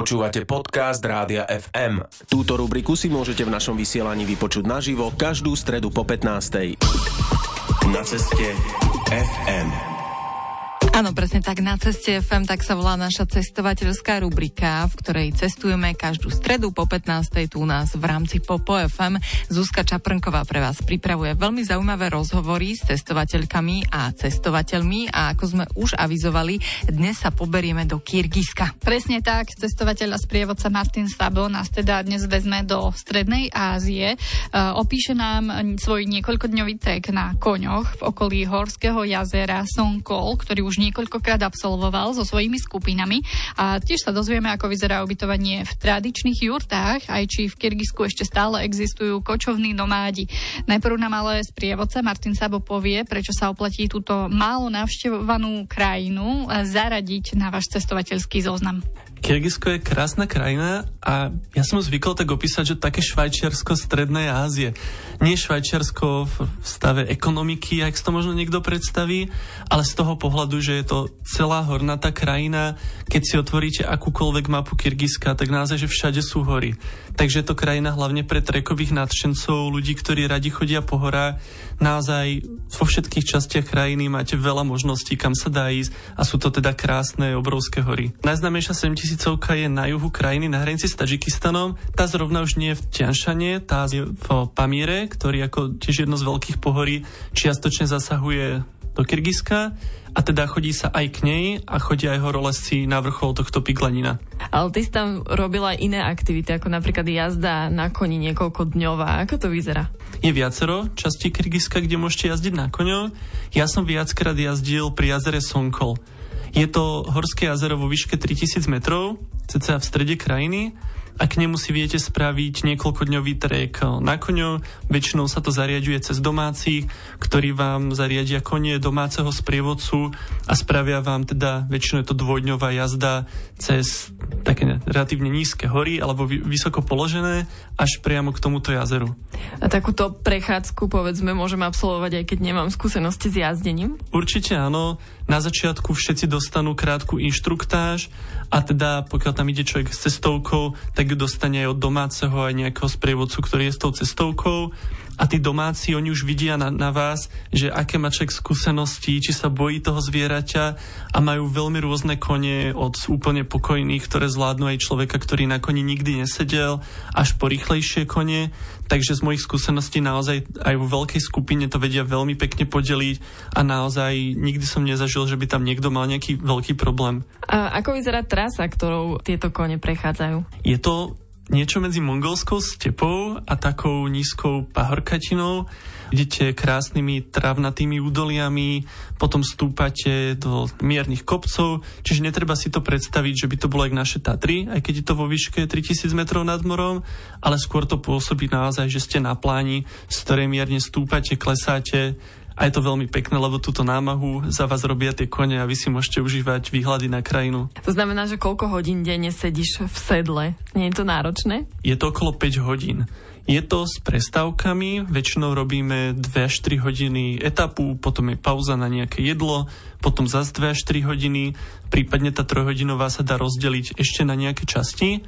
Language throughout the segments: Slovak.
Počúvate podcast Rádia FM. Túto rubriku si môžete v našom vysielaní vypočuť naživo každú stredu po 15. Na ceste FM. Áno, presne tak. Na ceste FM tak sa volá naša cestovateľská rubrika, v ktorej cestujeme každú stredu po 15. tu u nás v rámci Popo FM. Zuzka Čaprnková pre vás pripravuje veľmi zaujímavé rozhovory s cestovateľkami a cestovateľmi a ako sme už avizovali, dnes sa poberieme do Kyrgyzska. Presne tak, cestovateľ a sprievodca Martin Sabo nás teda dnes vezme do Strednej Ázie. E, opíše nám svoj niekoľkodňový trek na koňoch v okolí Horského jazera Sonkol, ktorý už niekoľkokrát absolvoval so svojimi skupinami a tiež sa dozvieme, ako vyzerá ubytovanie v tradičných jurtách, aj či v Kyrgyzsku ešte stále existujú kočovní nomádi. Najprv nám ale sprievodca Martin Sabo povie, prečo sa oplatí túto málo navštevovanú krajinu zaradiť na váš cestovateľský zoznam. Kyrgyzsko je krásna krajina a ja som zvykol tak opísať, že také Švajčiarsko strednej Ázie. Nie Švajčiarsko v stave ekonomiky, ak si to možno niekto predstaví, ale z toho pohľadu, že je to celá hornatá krajina. Keď si otvoríte akúkoľvek mapu Kyrgyzska, tak naozaj, že všade sú hory. Takže je to krajina hlavne pre trekových nadšencov, ľudí, ktorí radi chodia po horách. Naozaj vo všetkých častiach krajiny máte veľa možností, kam sa dá ísť a sú to teda krásne, obrovské hory. Najznámejšia 7000 je na juhu krajiny na hranici s Tadžikistanom. Tá zrovna už nie je v Tianšane, tá je v Pamíre, ktorý ako tiež jedno z veľkých pohorí čiastočne zasahuje do Kyrgyzska a teda chodí sa aj k nej a chodia aj horolesci na vrchol tohto piglanina. Ale ty si tam robila aj iné aktivity, ako napríklad jazda na koni niekoľko dňová. Ako to vyzerá? Je viacero častí Kyrgyzska, kde môžete jazdiť na koňo. Ja som viackrát jazdil pri jazere Sonkol. Je to horské jazero vo výške 3000 metrov, cca v strede krajiny a k nemu si viete spraviť niekoľkodňový trek na koňo. Väčšinou sa to zariaduje cez domácich, ktorí vám zariadia konie domáceho sprievodcu a spravia vám teda väčšinou je to dvojdňová jazda cez také relatívne nízke hory alebo vysoko položené až priamo k tomuto jazeru. A takúto prechádzku povedzme môžem absolvovať aj keď nemám skúsenosti s jazdením? Určite áno. Na začiatku všetci dostanú krátku inštruktáž a teda pokiaľ tam ide človek s cestovkou, tak ju dostane aj od domáceho aj nejakého sprievodcu, ktorý je s tou cestovkou a tí domáci, oni už vidia na, na vás, že aké má človek skúsenosti, či sa bojí toho zvieraťa a majú veľmi rôzne kone od úplne pokojných, ktoré zvládnu aj človeka, ktorý na koni nikdy nesedel, až po rýchlejšie kone. Takže z mojich skúseností naozaj aj vo veľkej skupine to vedia veľmi pekne podeliť a naozaj nikdy som nezažil, že by tam niekto mal nejaký veľký problém. A ako vyzerá trasa, ktorou tieto kone prechádzajú? Je to niečo medzi mongolskou stepou a takou nízkou pahorkatinou. Idete krásnymi travnatými údoliami, potom stúpate do miernych kopcov, čiže netreba si to predstaviť, že by to bolo jak naše Tatry, aj keď je to vo výške 3000 metrov nad morom, ale skôr to pôsobí naozaj, že ste na pláni, z ktorej mierne stúpate, klesáte, a je to veľmi pekné, lebo túto námahu za vás robia tie kone a vy si môžete užívať výhľady na krajinu. To znamená, že koľko hodín denne sedíš v sedle? Nie je to náročné? Je to okolo 5 hodín. Je to s prestávkami, väčšinou robíme 2 až 3 hodiny etapu, potom je pauza na nejaké jedlo, potom zase 2 až 3 hodiny, prípadne tá trojhodinová sa dá rozdeliť ešte na nejaké časti.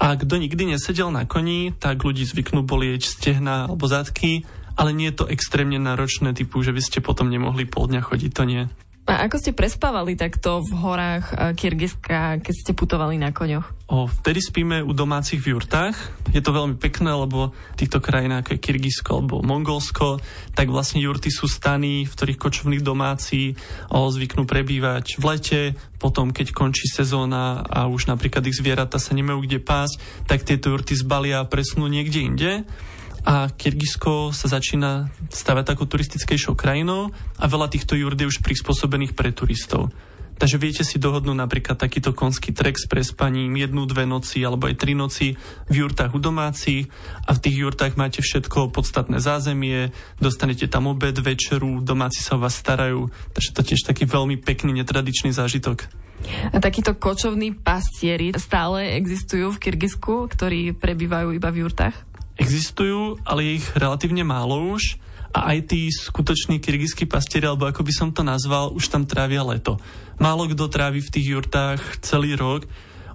A kto nikdy nesedel na koni, tak ľudí zvyknú bolieť stehna alebo zadky ale nie je to extrémne náročné typu, že by ste potom nemohli pol dňa chodiť, to nie. A ako ste prespávali takto v horách Kyrgyzska, keď ste putovali na koňoch? O, vtedy spíme u domácich v jurtách. Je to veľmi pekné, lebo v týchto krajinách ako je Kyrgyzsko alebo Mongolsko, tak vlastne jurty sú stany, v ktorých kočovní domáci o, zvyknú prebývať v lete, potom keď končí sezóna a už napríklad ich zvieratá sa nemajú kde pásť, tak tieto jurty zbalia a presunú niekde inde a Kyrgyzsko sa začína stavať takou turistickejšou krajinou a veľa týchto jurt je už prispôsobených pre turistov. Takže viete si dohodnúť napríklad takýto konský trek s prespaním jednu, dve noci alebo aj tri noci v jurtách u domácich a v tých jurtách máte všetko podstatné zázemie, dostanete tam obed, večeru, domáci sa o vás starajú, takže to tiež taký veľmi pekný, netradičný zážitok. A takíto kočovní pastieri stále existujú v Kyrgyzsku, ktorí prebývajú iba v jurtách? Existujú, ale je ich relatívne málo už a aj tí skutoční kyrgyzskí pastieri, alebo ako by som to nazval, už tam trávia leto. Málo kto trávi v tých jurtách celý rok.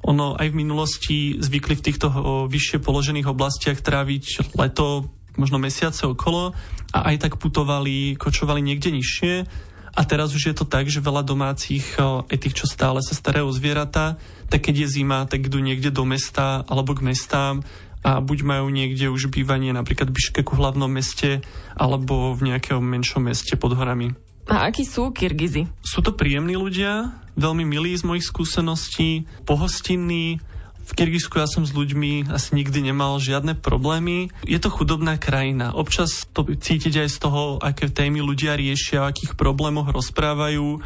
Ono aj v minulosti zvykli v týchto vyššie položených oblastiach tráviť leto možno mesiace okolo a aj tak putovali, kočovali niekde nižšie. A teraz už je to tak, že veľa domácich, aj tých, čo stále sa starajú o zvieratá, tak keď je zima, tak idú niekde do mesta alebo k mestám a buď majú niekde už bývanie napríklad v Biškeku hlavnom meste alebo v nejakom menšom meste pod horami. A akí sú Kirgizy? Sú to príjemní ľudia, veľmi milí z mojich skúseností, pohostinní, v Kyrgyzsku ja som s ľuďmi asi nikdy nemal žiadne problémy. Je to chudobná krajina. Občas to cítiť aj z toho, aké témy ľudia riešia, o akých problémoch rozprávajú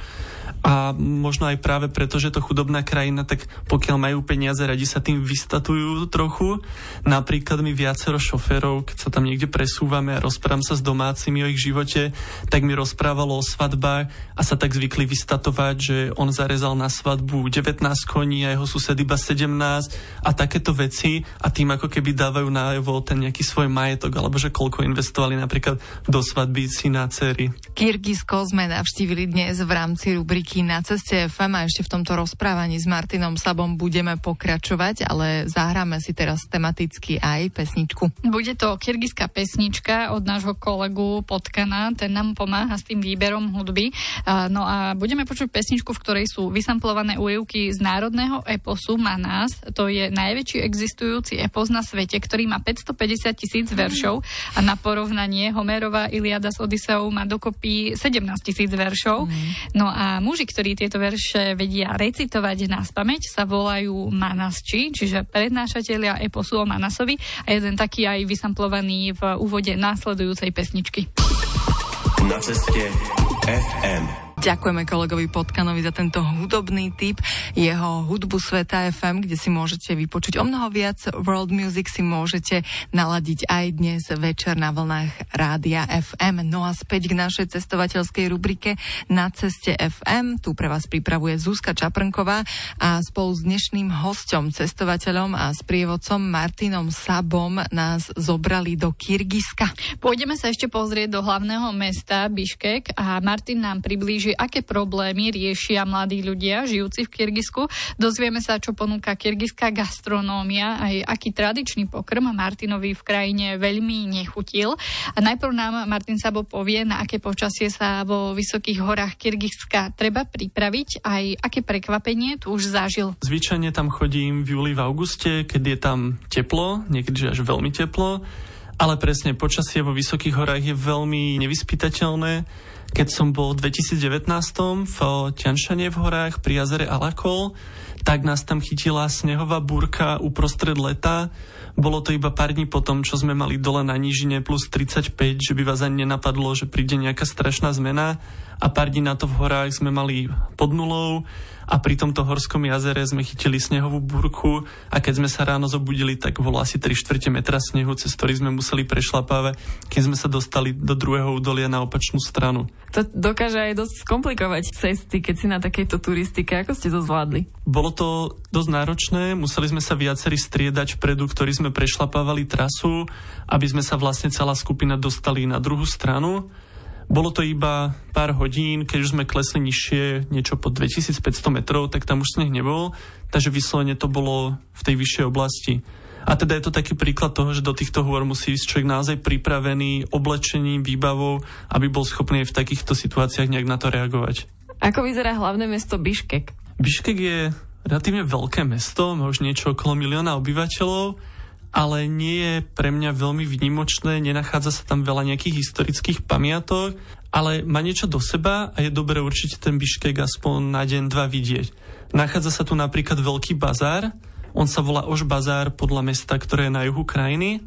a možno aj práve preto, že to chudobná krajina, tak pokiaľ majú peniaze, radi sa tým vystatujú trochu. Napríklad mi viacero šoférov, keď sa tam niekde presúvame a rozprávam sa s domácimi o ich živote, tak mi rozprávalo o svadbách a sa tak zvykli vystatovať, že on zarezal na svadbu 19 koní a jeho sused iba 17 a takéto veci a tým ako keby dávajú najevo ten nejaký svoj majetok alebo že koľko investovali napríklad do svadby syna a cery. Kyrgyzsko sme navštívili dnes v rámci rubriky rubriky na ceste FM a ešte v tomto rozprávaní s Martinom Sabom budeme pokračovať, ale zahráme si teraz tematicky aj pesničku. Bude to kyrgyzská pesnička od nášho kolegu Potkana, ten nám pomáha s tým výberom hudby. No a budeme počuť pesničku, v ktorej sú vysamplované újevky z národného eposu Manás. To je najväčší existujúci epos na svete, ktorý má 550 tisíc veršov a na porovnanie Homerová Iliada s Odiseou má dokopy 17 tisíc veršov. Mm. No a muž muži, ktorí tieto verše vedia recitovať na spameť, sa volajú manasči, čiže prednášatelia eposu o Manasovi a jeden taký aj vysamplovaný v úvode následujúcej pesničky. Na ceste FM. Ďakujeme kolegovi Potkanovi za tento hudobný tip. Jeho hudbu Sveta FM, kde si môžete vypočuť o mnoho viac world music, si môžete naladiť aj dnes večer na vlnách Rádia FM. No a späť k našej cestovateľskej rubrike Na ceste FM. Tu pre vás pripravuje Zuzka Čaprnková a spolu s dnešným hostom, cestovateľom a sprievodcom Martinom Sabom nás zobrali do Kyrgyzska. Pôjdeme sa ešte pozrieť do hlavného mesta Biškek a Martin nám priblíži že aké problémy riešia mladí ľudia žijúci v Kyrgyzsku. Dozvieme sa, čo ponúka kyrgyzská gastronómia, aj aký tradičný pokrm Martinovi v krajine veľmi nechutil. A najprv nám Martin Sabo povie, na aké počasie sa vo vysokých horách Kyrgyzska treba pripraviť, aj aké prekvapenie tu už zažil. Zvyčajne tam chodím v júli, v auguste, keď je tam teplo, niekedy až veľmi teplo, ale presne počasie vo vysokých horách je veľmi nevyspytateľné keď som bol v 2019 v Tianšane v horách pri jazere Alakol, tak nás tam chytila snehová búrka uprostred leta. Bolo to iba pár dní potom, čo sme mali dole na nížine plus 35, že by vás ani nenapadlo, že príde nejaká strašná zmena. A pár dní na to v horách sme mali pod nulou a pri tomto horskom jazere sme chytili snehovú búrku a keď sme sa ráno zobudili, tak bolo asi 3 čtvrte metra snehu, cez ktorý sme museli prešlapávať, keď sme sa dostali do druhého údolia na opačnú stranu. To dokáže aj dosť skomplikovať cesty, keď si na takejto turistike. Ako ste to zvládli? Bolo to dosť náročné, museli sme sa viacerí striedať vpredu, ktorí sme prešlapávali trasu, aby sme sa vlastne celá skupina dostali na druhú stranu. Bolo to iba pár hodín, keď už sme klesli nižšie, niečo pod 2500 metrov, tak tam už sneh nebol, takže vyslovene to bolo v tej vyššej oblasti. A teda je to taký príklad toho, že do týchto hôr musí ísť človek naozaj pripravený oblečením, výbavou, aby bol schopný v takýchto situáciách nejak na to reagovať. Ako vyzerá hlavné mesto Biškek? Biškek je relatívne veľké mesto, má už niečo okolo milióna obyvateľov ale nie je pre mňa veľmi vnímočné, nenachádza sa tam veľa nejakých historických pamiatok, ale má niečo do seba a je dobre určite ten Biškek aspoň na deň, dva vidieť. Nachádza sa tu napríklad veľký bazár, on sa volá Ož bazár podľa mesta, ktoré je na juhu krajiny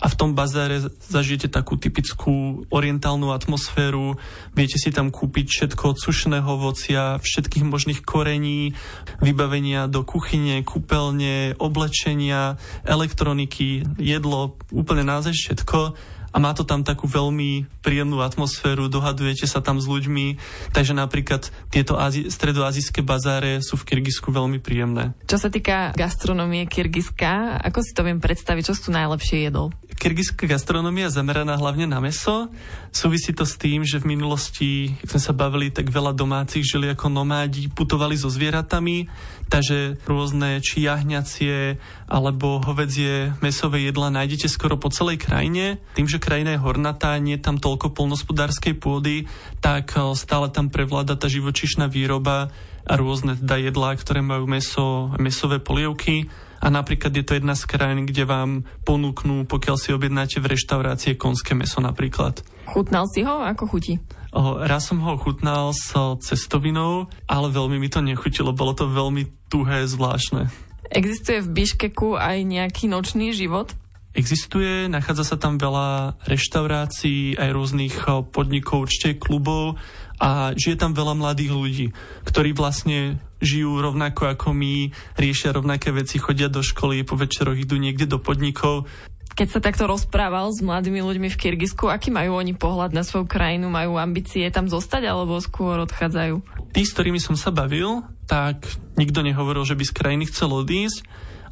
a v tom bazáre zažijete takú typickú orientálnu atmosféru. Viete si tam kúpiť všetko od sušného ovocia, všetkých možných korení, vybavenia do kuchyne, kúpeľne, oblečenia, elektroniky, jedlo, úplne naozaj všetko a má to tam takú veľmi príjemnú atmosféru, dohadujete sa tam s ľuďmi, takže napríklad tieto Azi- stredoazijské bazáre sú v Kyrgyzsku veľmi príjemné. Čo sa týka gastronomie Kyrgyzska, ako si to viem predstaviť, čo sú najlepšie jedol? Kyrgyzská gastronomia zameraná hlavne na meso. Súvisí to s tým, že v minulosti, keď sme sa bavili, tak veľa domácich žili ako nomádi, putovali so zvieratami, takže rôzne či jahňacie alebo hovedzie mesové jedla nájdete skoro po celej krajine. Tým, že krajina je hornatá, nie je tam toľko polnospodárskej pôdy, tak eh, stále tam prevláda tá živočišná výroba a rôzne teda jedlá, ktoré majú meso, mesové polievky a napríklad je to jedna z krajín, kde vám ponúknú, pokiaľ si objednáte v reštaurácie konské meso napríklad. Chutnal si ho? Ako chutí? O, raz som ho chutnal s cestovinou, ale veľmi mi to nechutilo. Bolo to veľmi tuhé, zvláštne. Existuje v Biškeku aj nejaký nočný život? Existuje, nachádza sa tam veľa reštaurácií, aj rôznych podnikov, určite klubov a žije tam veľa mladých ľudí, ktorí vlastne žijú rovnako ako my, riešia rovnaké veci, chodia do školy, po večeroch idú niekde do podnikov. Keď sa takto rozprával s mladými ľuďmi v Kyrgyzsku, aký majú oni pohľad na svoju krajinu? Majú ambície tam zostať alebo skôr odchádzajú? Tí, s ktorými som sa bavil, tak nikto nehovoril, že by z krajiny chcel odísť,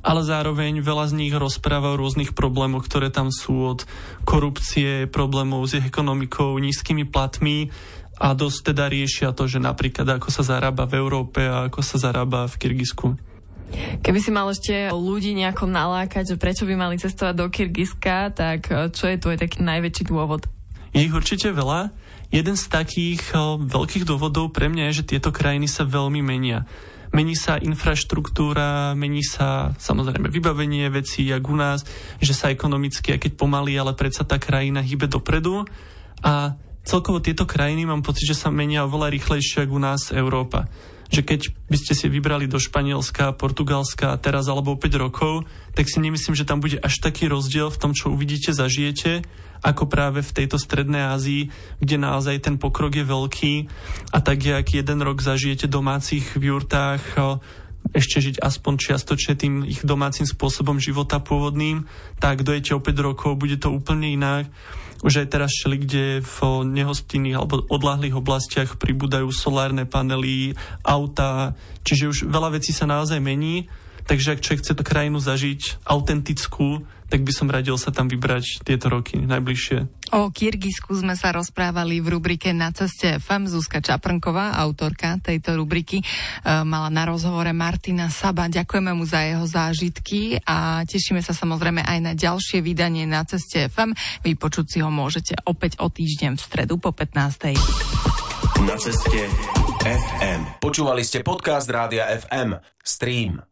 ale zároveň veľa z nich rozpráva o rôznych problémoch, ktoré tam sú od korupcie, problémov s ekonomikou, nízkymi platmi, a dosť teda riešia to, že napríklad ako sa zarába v Európe a ako sa zarába v Kyrgyzsku. Keby si mal ešte ľudí nejako nalákať, že prečo by mali cestovať do Kyrgyzska, tak eh, čo je tvoj taký najväčší dôvod? Je ich určite veľa. Jeden z takých eh, veľkých dôvodov pre mňa je, že tieto krajiny sa veľmi menia. Mení sa infraštruktúra, mení sa samozrejme vybavenie vecí, jak u nás, že sa ekonomicky, aj keď pomaly, ale predsa tá krajina hýbe dopredu. A celkovo tieto krajiny mám pocit, že sa menia oveľa rýchlejšie ako u nás Európa. Že keď by ste si vybrali do Španielska, Portugalska teraz alebo 5 rokov, tak si nemyslím, že tam bude až taký rozdiel v tom, čo uvidíte, zažijete, ako práve v tejto strednej Ázii, kde naozaj ten pokrok je veľký a tak, jak jeden rok zažijete domácich v jurtách, ešte žiť aspoň čiastočne tým ich domácim spôsobom života pôvodným, tak dojete o 5 rokov, bude to úplne inak. Už aj teraz šeli, kde v nehostinných alebo odlahlých oblastiach pribúdajú solárne panely, auta, čiže už veľa vecí sa naozaj mení. Takže ak človek chce to krajinu zažiť autentickú, tak by som radil sa tam vybrať tieto roky najbližšie. O Kyrgyzsku sme sa rozprávali v rubrike Na ceste FM. Zuzka Čaprnková, autorka tejto rubriky, e, mala na rozhovore Martina Saba. Ďakujeme mu za jeho zážitky a tešíme sa samozrejme aj na ďalšie vydanie Na ceste FM. Vypočuť si ho môžete opäť o týždeň v stredu po 15. Na ceste FM. Počúvali ste podcast Rádia FM. Stream